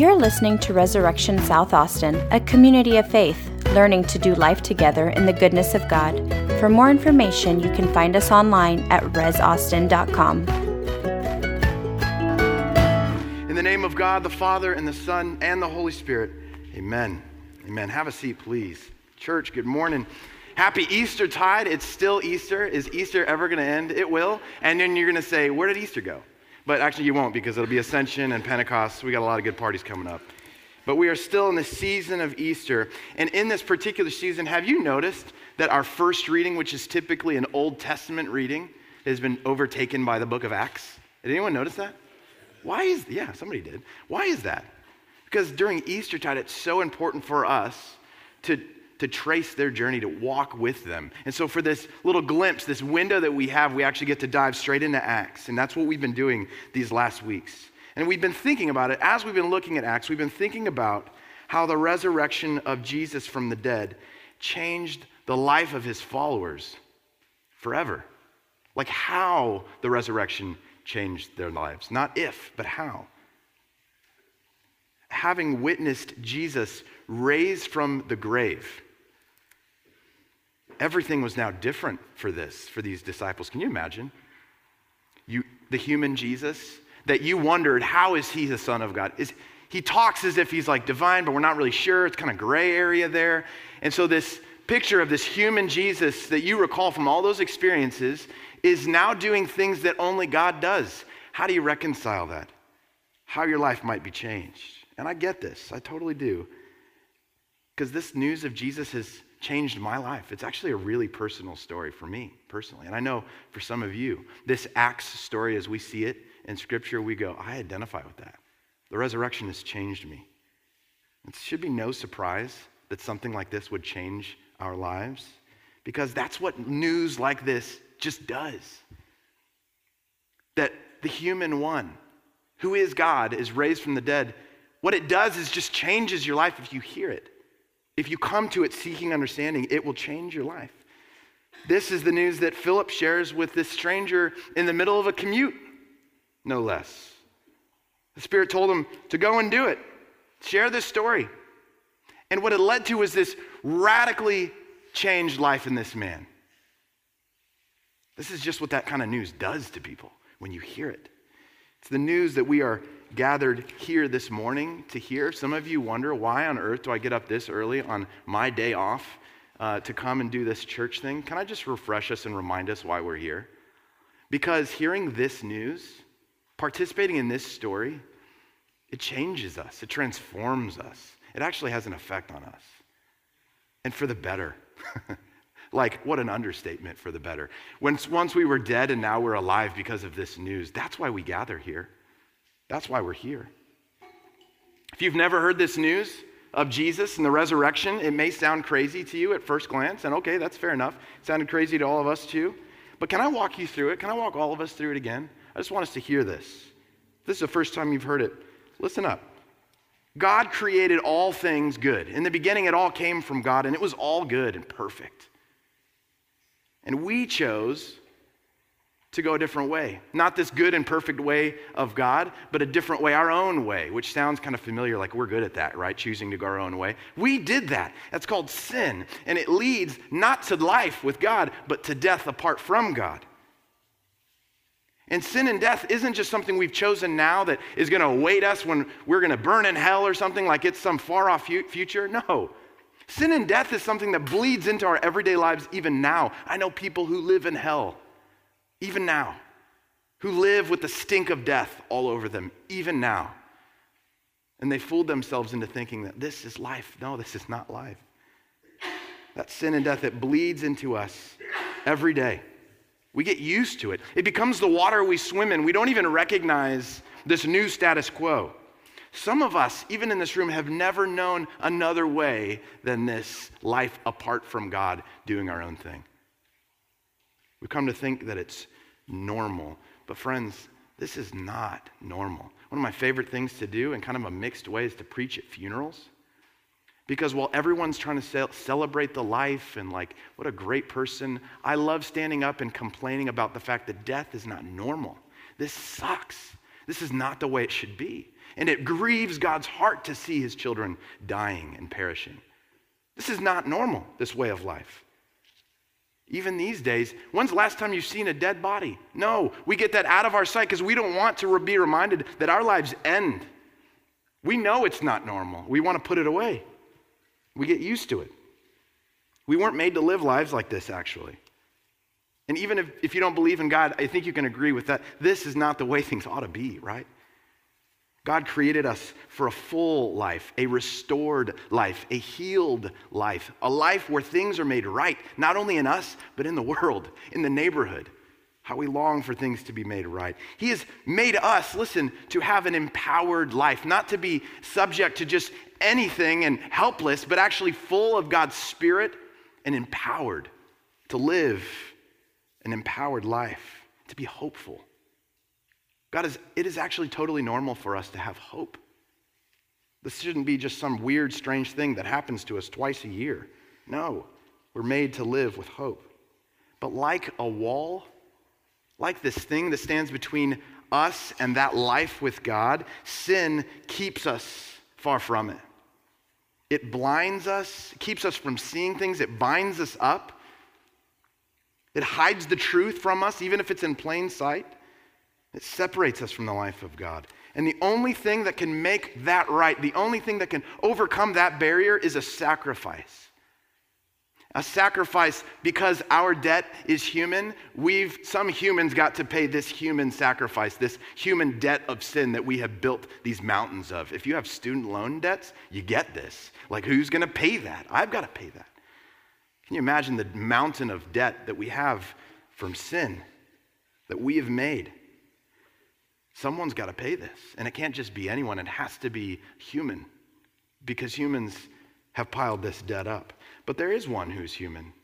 You're listening to Resurrection South Austin, a community of faith, learning to do life together in the goodness of God. For more information, you can find us online at resaustin.com. In the name of God, the Father, and the Son, and the Holy Spirit, amen. Amen. Have a seat, please. Church, good morning. Happy Easter tide. It's still Easter. Is Easter ever going to end? It will. And then you're going to say, Where did Easter go? But actually, you won't because it'll be Ascension and Pentecost. We got a lot of good parties coming up. But we are still in the season of Easter. And in this particular season, have you noticed that our first reading, which is typically an Old Testament reading, has been overtaken by the book of Acts? Did anyone notice that? Why is, yeah, somebody did. Why is that? Because during Easter tide, it's so important for us to to trace their journey, to walk with them. And so, for this little glimpse, this window that we have, we actually get to dive straight into Acts. And that's what we've been doing these last weeks. And we've been thinking about it as we've been looking at Acts, we've been thinking about how the resurrection of Jesus from the dead changed the life of his followers forever. Like how the resurrection changed their lives. Not if, but how. Having witnessed Jesus raised from the grave, everything was now different for this, for these disciples. Can you imagine? You, the human Jesus, that you wondered, how is he the Son of God? Is, he talks as if he's like divine, but we're not really sure. It's kind of gray area there. And so, this picture of this human Jesus that you recall from all those experiences is now doing things that only God does. How do you reconcile that? How your life might be changed. And I get this, I totally do. Because this news of Jesus has changed my life. It's actually a really personal story for me personally. And I know for some of you, this Acts story as we see it in Scripture, we go, I identify with that. The resurrection has changed me. It should be no surprise that something like this would change our lives because that's what news like this just does. That the human one, who is God, is raised from the dead. What it does is just changes your life if you hear it. If you come to it seeking understanding, it will change your life. This is the news that Philip shares with this stranger in the middle of a commute, no less. The Spirit told him to go and do it, share this story. And what it led to was this radically changed life in this man. This is just what that kind of news does to people when you hear it. It's the news that we are gathered here this morning to hear. Some of you wonder, why on earth do I get up this early on my day off uh, to come and do this church thing? Can I just refresh us and remind us why we're here? Because hearing this news, participating in this story, it changes us, it transforms us. It actually has an effect on us. And for the better. like, what an understatement for the better. Once, once we were dead and now we're alive because of this news, that's why we gather here. That's why we're here. If you've never heard this news of Jesus and the resurrection, it may sound crazy to you at first glance, and okay, that's fair enough. It sounded crazy to all of us too. But can I walk you through it? Can I walk all of us through it again? I just want us to hear this. If this is the first time you've heard it. Listen up. God created all things good. In the beginning, it all came from God, and it was all good and perfect. And we chose to go a different way. Not this good and perfect way of God, but a different way, our own way, which sounds kind of familiar, like we're good at that, right? Choosing to go our own way. We did that. That's called sin. And it leads not to life with God, but to death apart from God. And sin and death isn't just something we've chosen now that is going to await us when we're going to burn in hell or something like it's some far off future. No. Sin and death is something that bleeds into our everyday lives even now. I know people who live in hell even now, who live with the stink of death all over them, even now. And they fooled themselves into thinking that this is life. No, this is not life. That sin and death, it bleeds into us every day. We get used to it. It becomes the water we swim in. We don't even recognize this new status quo. Some of us, even in this room, have never known another way than this life apart from God doing our own thing. We've come to think that it's normal. But, friends, this is not normal. One of my favorite things to do in kind of a mixed way is to preach at funerals. Because while everyone's trying to celebrate the life and, like, what a great person, I love standing up and complaining about the fact that death is not normal. This sucks. This is not the way it should be. And it grieves God's heart to see his children dying and perishing. This is not normal, this way of life. Even these days, when's the last time you've seen a dead body? No, we get that out of our sight because we don't want to be reminded that our lives end. We know it's not normal. We want to put it away. We get used to it. We weren't made to live lives like this, actually. And even if, if you don't believe in God, I think you can agree with that. This is not the way things ought to be, right? God created us for a full life, a restored life, a healed life, a life where things are made right, not only in us, but in the world, in the neighborhood. How we long for things to be made right. He has made us, listen, to have an empowered life, not to be subject to just anything and helpless, but actually full of God's Spirit and empowered to live an empowered life, to be hopeful. God is, it is actually totally normal for us to have hope. This shouldn't be just some weird, strange thing that happens to us twice a year. No, we're made to live with hope. But like a wall, like this thing that stands between us and that life with God, sin keeps us far from it. It blinds us, keeps us from seeing things, it binds us up, it hides the truth from us, even if it's in plain sight. It separates us from the life of God. And the only thing that can make that right, the only thing that can overcome that barrier is a sacrifice. A sacrifice because our debt is human. We've, some humans got to pay this human sacrifice, this human debt of sin that we have built these mountains of. If you have student loan debts, you get this. Like, who's going to pay that? I've got to pay that. Can you imagine the mountain of debt that we have from sin that we have made? Someone's got to pay this. And it can't just be anyone, it has to be human because humans have piled this debt up. But there is one who's human.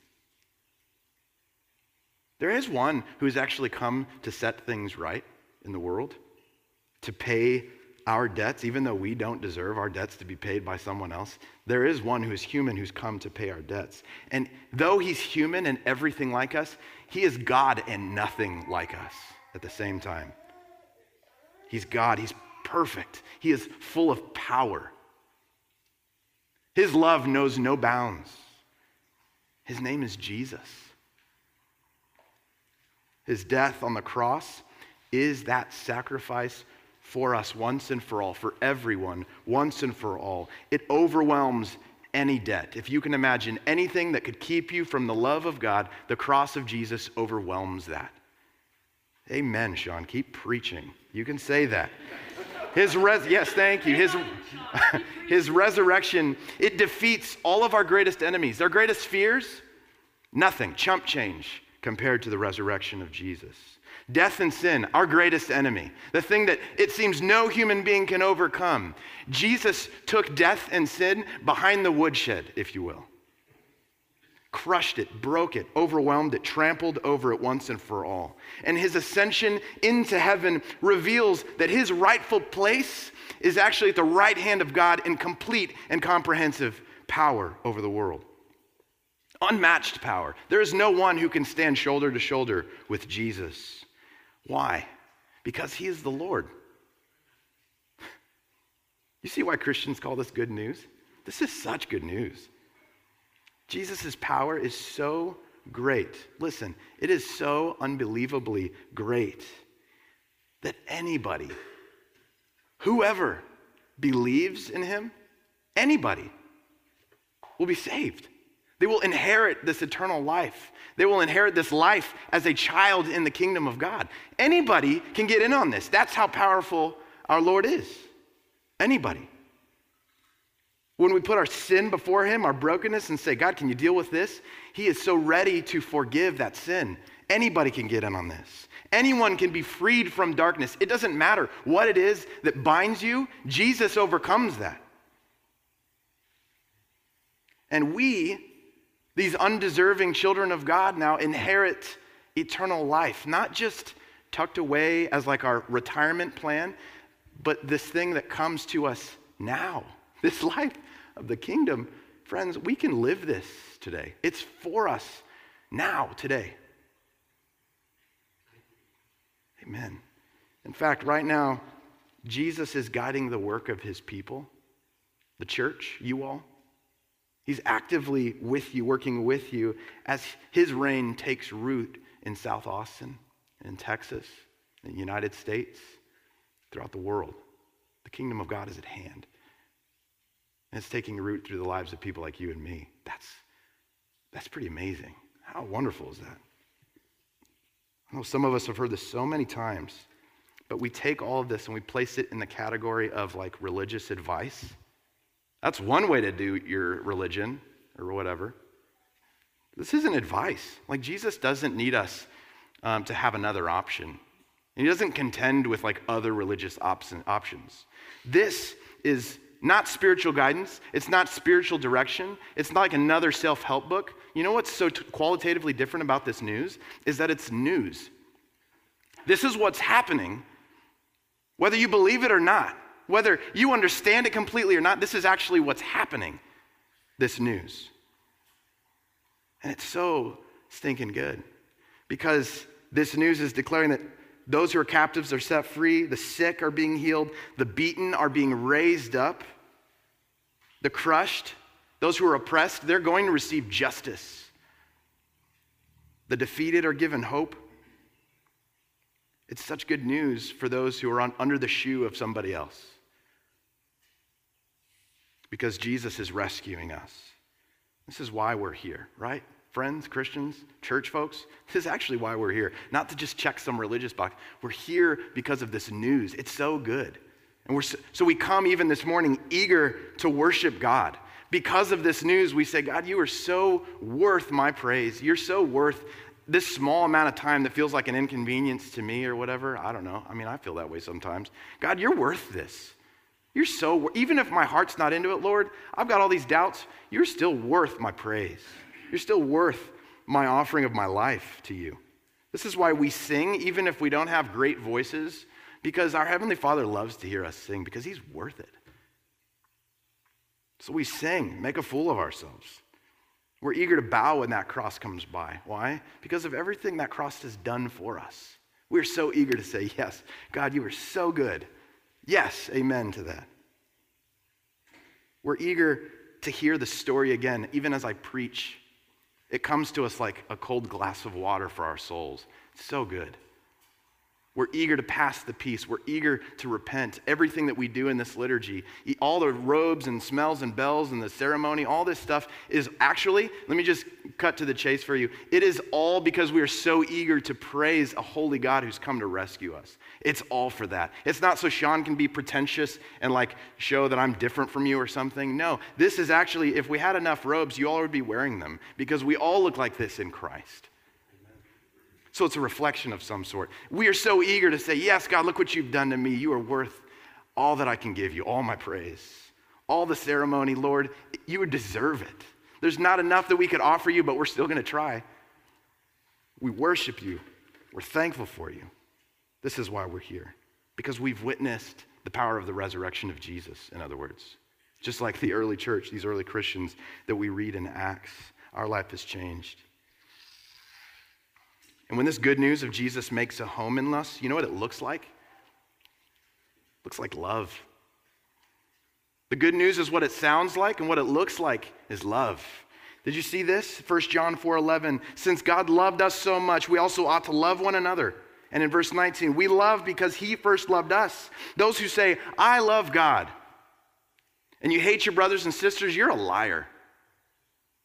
There is one who's actually come to set things right in the world, to pay our debts, even though we don't deserve our debts to be paid by someone else. There is one who is human who's come to pay our debts. And though he's human and everything like us, he is God and nothing like us at the same time. He's God, He's perfect, He is full of power. His love knows no bounds. His name is Jesus. His death on the cross is that sacrifice for us once and for all, for everyone, once and for all. It overwhelms any debt. If you can imagine anything that could keep you from the love of God, the cross of Jesus overwhelms that. Amen, Sean. Keep preaching. You can say that. His res- yes, thank you. His, his resurrection, it defeats all of our greatest enemies. Their greatest fears, nothing, chump change compared to the resurrection of Jesus. Death and sin, our greatest enemy, the thing that it seems no human being can overcome. Jesus took death and sin behind the woodshed, if you will crushed it, broke it, overwhelmed it, trampled over it once and for all. And his ascension into heaven reveals that his rightful place is actually at the right hand of God in complete and comprehensive power over the world. Unmatched power. There is no one who can stand shoulder to shoulder with Jesus. Why? Because he is the Lord. You see why Christians call this good news? This is such good news. Jesus' power is so great. Listen, it is so unbelievably great that anybody, whoever believes in him, anybody will be saved. They will inherit this eternal life. They will inherit this life as a child in the kingdom of God. Anybody can get in on this. That's how powerful our Lord is. Anybody. When we put our sin before Him, our brokenness, and say, God, can you deal with this? He is so ready to forgive that sin. Anybody can get in on this. Anyone can be freed from darkness. It doesn't matter what it is that binds you, Jesus overcomes that. And we, these undeserving children of God, now inherit eternal life, not just tucked away as like our retirement plan, but this thing that comes to us now, this life of the kingdom, friends, we can live this today. It's for us now, today. Amen. In fact, right now, Jesus is guiding the work of his people, the church, you all. He's actively with you, working with you as his reign takes root in South Austin, in Texas, in the United States, throughout the world. The kingdom of God is at hand. And it's taking root through the lives of people like you and me. That's, that's pretty amazing. How wonderful is that? I know some of us have heard this so many times, but we take all of this and we place it in the category of like religious advice. That's one way to do your religion or whatever. This isn't advice. Like, Jesus doesn't need us um, to have another option. And he doesn't contend with like other religious op- options. This is not spiritual guidance. It's not spiritual direction. It's not like another self help book. You know what's so t- qualitatively different about this news? Is that it's news. This is what's happening, whether you believe it or not. Whether you understand it completely or not, this is actually what's happening, this news. And it's so stinking good because this news is declaring that those who are captives are set free, the sick are being healed, the beaten are being raised up, the crushed, those who are oppressed, they're going to receive justice. The defeated are given hope. It's such good news for those who are on, under the shoe of somebody else because Jesus is rescuing us. This is why we're here, right? Friends, Christians, church folks, this is actually why we're here. Not to just check some religious box. We're here because of this news. It's so good. And we're so, so we come even this morning eager to worship God. Because of this news, we say, God, you are so worth my praise. You're so worth this small amount of time that feels like an inconvenience to me or whatever. I don't know. I mean, I feel that way sometimes. God, you're worth this. You're so, even if my heart's not into it, Lord, I've got all these doubts, you're still worth my praise. You're still worth my offering of my life to you. This is why we sing, even if we don't have great voices, because our Heavenly Father loves to hear us sing because He's worth it. So we sing, make a fool of ourselves. We're eager to bow when that cross comes by. Why? Because of everything that cross has done for us. We're so eager to say, Yes, God, you are so good. Yes, amen to that. We're eager to hear the story again, even as I preach. It comes to us like a cold glass of water for our souls. It's so good. We're eager to pass the peace. We're eager to repent. Everything that we do in this liturgy, all the robes and smells and bells and the ceremony, all this stuff is actually, let me just cut to the chase for you. It is all because we are so eager to praise a holy God who's come to rescue us. It's all for that. It's not so Sean can be pretentious and like show that I'm different from you or something. No, this is actually, if we had enough robes, you all would be wearing them because we all look like this in Christ. So it's a reflection of some sort. We are so eager to say, Yes, God, look what you've done to me. You are worth all that I can give you, all my praise, all the ceremony, Lord. You would deserve it. There's not enough that we could offer you, but we're still going to try. We worship you. We're thankful for you. This is why we're here, because we've witnessed the power of the resurrection of Jesus, in other words. Just like the early church, these early Christians that we read in Acts, our life has changed. And when this good news of Jesus makes a home in us, you know what it looks like? It looks like love. The good news is what it sounds like, and what it looks like is love. Did you see this? 1 John 4:11. Since God loved us so much, we also ought to love one another. And in verse 19, we love because he first loved us. Those who say, I love God, and you hate your brothers and sisters, you're a liar.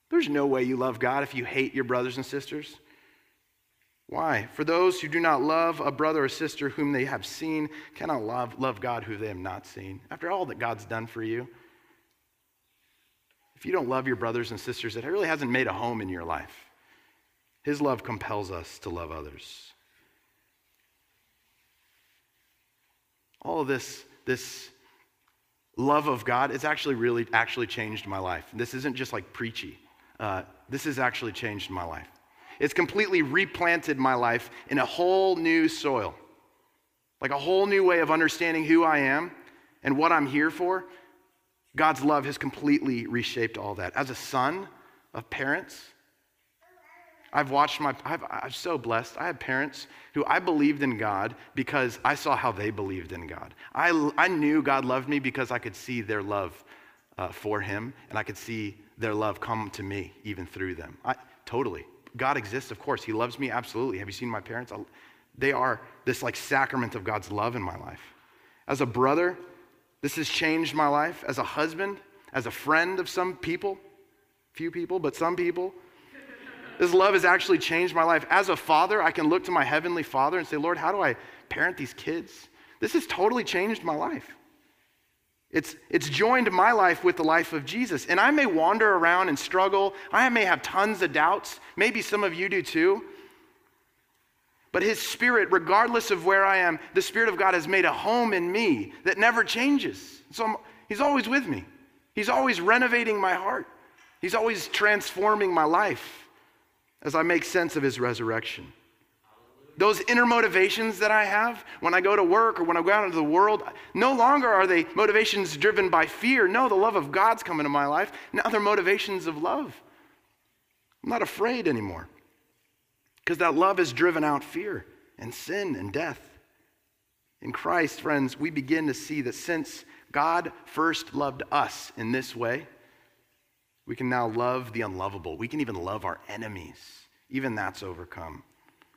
There's no way you love God if you hate your brothers and sisters. Why? For those who do not love a brother or sister whom they have seen cannot love, love God who they have not seen. After all that God's done for you, if you don't love your brothers and sisters, it really hasn't made a home in your life. His love compels us to love others. All of this, this love of God, it's actually really actually changed my life. This isn't just like preachy. Uh, this has actually changed my life. It's completely replanted my life in a whole new soil, like a whole new way of understanding who I am and what I'm here for. God's love has completely reshaped all that. As a son of parents, I've watched my, I've, I'm so blessed. I have parents who I believed in God because I saw how they believed in God. I, I knew God loved me because I could see their love uh, for Him and I could see their love come to me even through them. I, totally. God exists, of course. He loves me, absolutely. Have you seen my parents? They are this like sacrament of God's love in my life. As a brother, this has changed my life. As a husband, as a friend of some people, few people, but some people, this love has actually changed my life. As a father, I can look to my heavenly father and say, Lord, how do I parent these kids? This has totally changed my life. It's, it's joined my life with the life of Jesus. And I may wander around and struggle. I may have tons of doubts. Maybe some of you do too. But His Spirit, regardless of where I am, the Spirit of God has made a home in me that never changes. So I'm, He's always with me. He's always renovating my heart. He's always transforming my life as I make sense of his resurrection. Those inner motivations that I have when I go to work or when I go out into the world, no longer are they motivations driven by fear. No, the love of God's come into my life. Now they're motivations of love. I'm not afraid anymore because that love has driven out fear and sin and death. In Christ, friends, we begin to see that since God first loved us in this way, we can now love the unlovable. We can even love our enemies. Even that's overcome.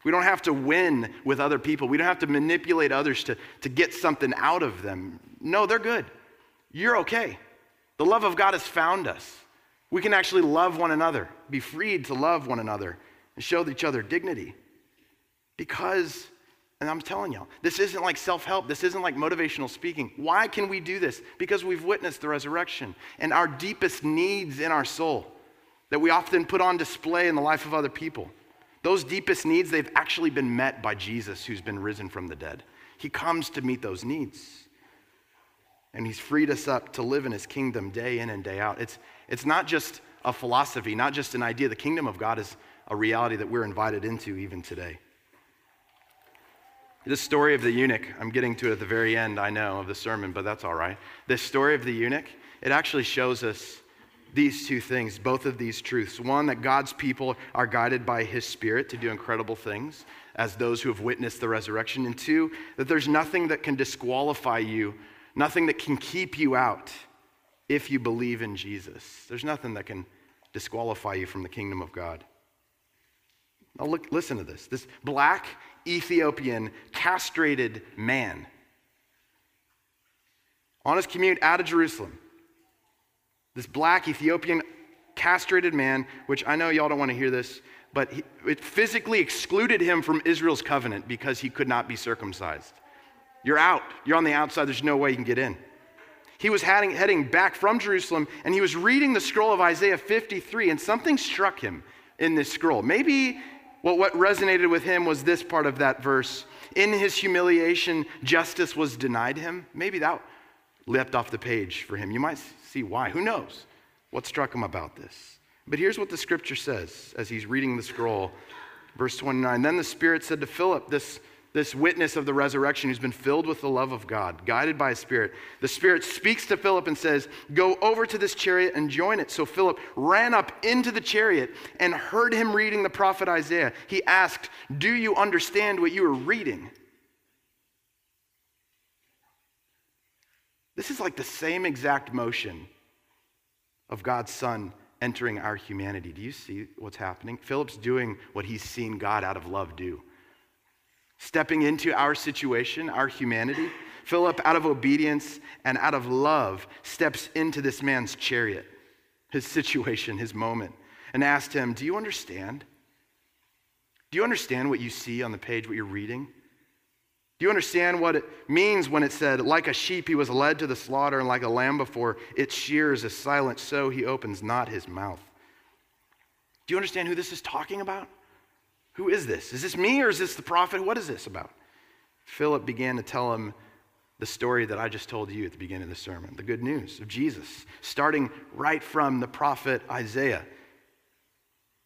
We don't have to win with other people. We don't have to manipulate others to, to get something out of them. No, they're good. You're okay. The love of God has found us. We can actually love one another, be freed to love one another, and show each other dignity. Because and I'm telling y'all, this isn't like self help. This isn't like motivational speaking. Why can we do this? Because we've witnessed the resurrection and our deepest needs in our soul that we often put on display in the life of other people. Those deepest needs, they've actually been met by Jesus who's been risen from the dead. He comes to meet those needs. And he's freed us up to live in his kingdom day in and day out. It's, it's not just a philosophy, not just an idea. The kingdom of God is a reality that we're invited into even today. This story of the eunuch, I'm getting to it at the very end, I know, of the sermon, but that's all right. This story of the eunuch, it actually shows us these two things, both of these truths. One, that God's people are guided by his spirit to do incredible things as those who have witnessed the resurrection. And two, that there's nothing that can disqualify you, nothing that can keep you out if you believe in Jesus. There's nothing that can disqualify you from the kingdom of God. Now, look, listen to this. This black Ethiopian castrated man on his commute out of Jerusalem. This black Ethiopian castrated man, which I know y'all don't want to hear this, but he, it physically excluded him from Israel's covenant because he could not be circumcised. You're out. You're on the outside. There's no way you can get in. He was heading, heading back from Jerusalem and he was reading the scroll of Isaiah 53, and something struck him in this scroll. Maybe well, what resonated with him was this part of that verse. In his humiliation, justice was denied him. Maybe that leapt off the page for him. You might see why. Who knows what struck him about this? But here's what the scripture says as he's reading the scroll. Verse 29 Then the Spirit said to Philip, this this witness of the resurrection who's been filled with the love of God, guided by a spirit. The spirit speaks to Philip and says, Go over to this chariot and join it. So Philip ran up into the chariot and heard him reading the prophet Isaiah. He asked, Do you understand what you are reading? This is like the same exact motion of God's Son entering our humanity. Do you see what's happening? Philip's doing what he's seen God out of love do stepping into our situation, our humanity. Philip, out of obedience and out of love, steps into this man's chariot, his situation, his moment, and asked him, Do you understand? Do you understand what you see on the page, what you're reading? Do you understand what it means when it said, Like a sheep he was led to the slaughter, and like a lamb before its shears is silent, so he opens not his mouth? Do you understand who this is talking about? Who is this? Is this me or is this the prophet? What is this about? Philip began to tell him the story that I just told you at the beginning of the sermon the good news of Jesus, starting right from the prophet Isaiah.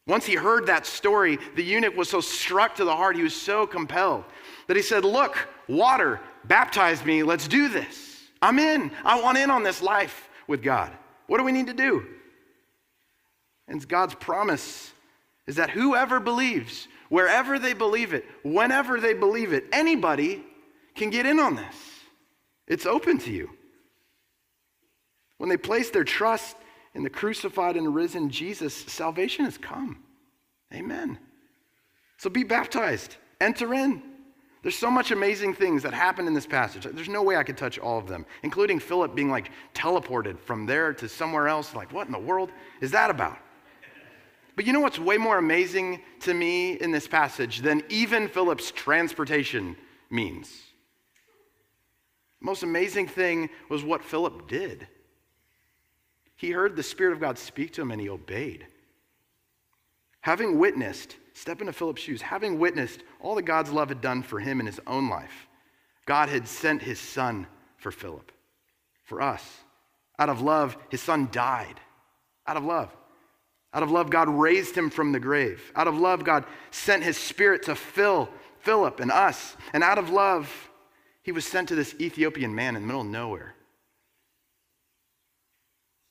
Once he heard that story, the eunuch was so struck to the heart, he was so compelled that he said, Look, water, baptize me, let's do this. I'm in. I want in on this life with God. What do we need to do? And God's promise is that whoever believes, wherever they believe it, whenever they believe it, anybody can get in on this. It's open to you. When they place their trust in the crucified and risen Jesus, salvation has come. Amen. So be baptized, enter in. There's so much amazing things that happen in this passage. There's no way I could touch all of them, including Philip being like teleported from there to somewhere else. Like, what in the world is that about? But you know what's way more amazing to me in this passage than even Philip's transportation means? The most amazing thing was what Philip did. He heard the Spirit of God speak to him and he obeyed. Having witnessed, step into Philip's shoes, having witnessed all that God's love had done for him in his own life, God had sent his son for Philip, for us. Out of love, his son died. Out of love. Out of love, God raised him from the grave. Out of love, God sent his spirit to fill Philip and us. And out of love, he was sent to this Ethiopian man in the middle of nowhere.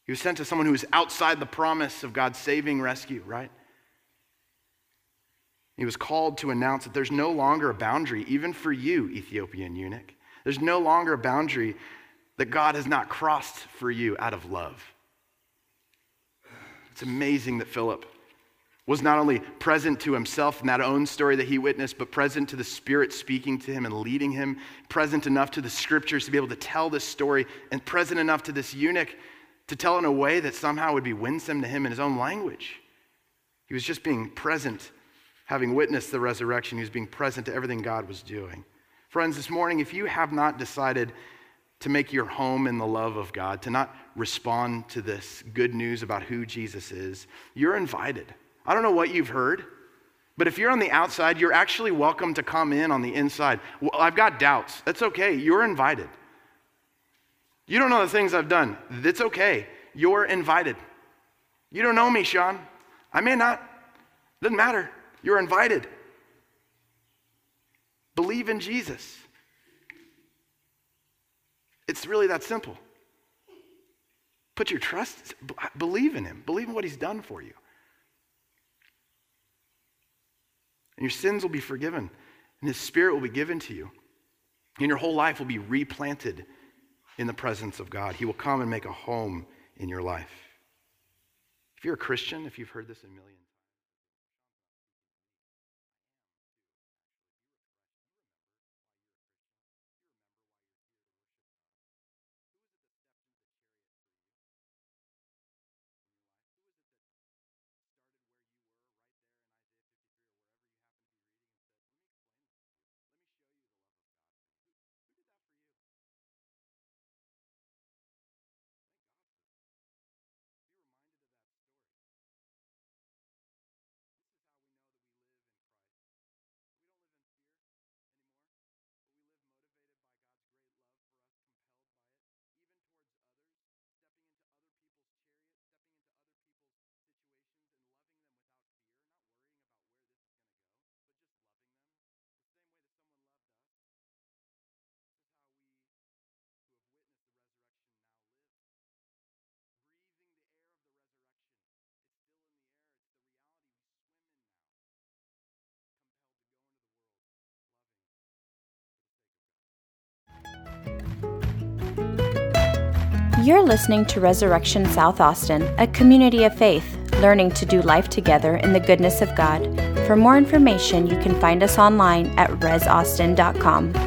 He was sent to someone who was outside the promise of God's saving rescue, right? He was called to announce that there's no longer a boundary, even for you, Ethiopian eunuch. There's no longer a boundary that God has not crossed for you out of love. It's amazing that Philip was not only present to himself in that own story that he witnessed, but present to the Spirit speaking to him and leading him, present enough to the scriptures to be able to tell this story, and present enough to this eunuch to tell in a way that somehow would be winsome to him in his own language. He was just being present, having witnessed the resurrection. He was being present to everything God was doing. Friends, this morning, if you have not decided to make your home in the love of God, to not respond to this good news about who Jesus is, you're invited. I don't know what you've heard, but if you're on the outside, you're actually welcome to come in on the inside. Well, I've got doubts. That's okay. You're invited. You don't know the things I've done. That's okay. You're invited. You don't know me, Sean. I may not. Doesn't matter. You're invited. Believe in Jesus. It's really that simple. Put your trust, believe in Him, believe in what He's done for you. And your sins will be forgiven, and His Spirit will be given to you. And your whole life will be replanted in the presence of God. He will come and make a home in your life. If you're a Christian, if you've heard this a million You're listening to Resurrection South Austin, a community of faith, learning to do life together in the goodness of God. For more information, you can find us online at resaustin.com.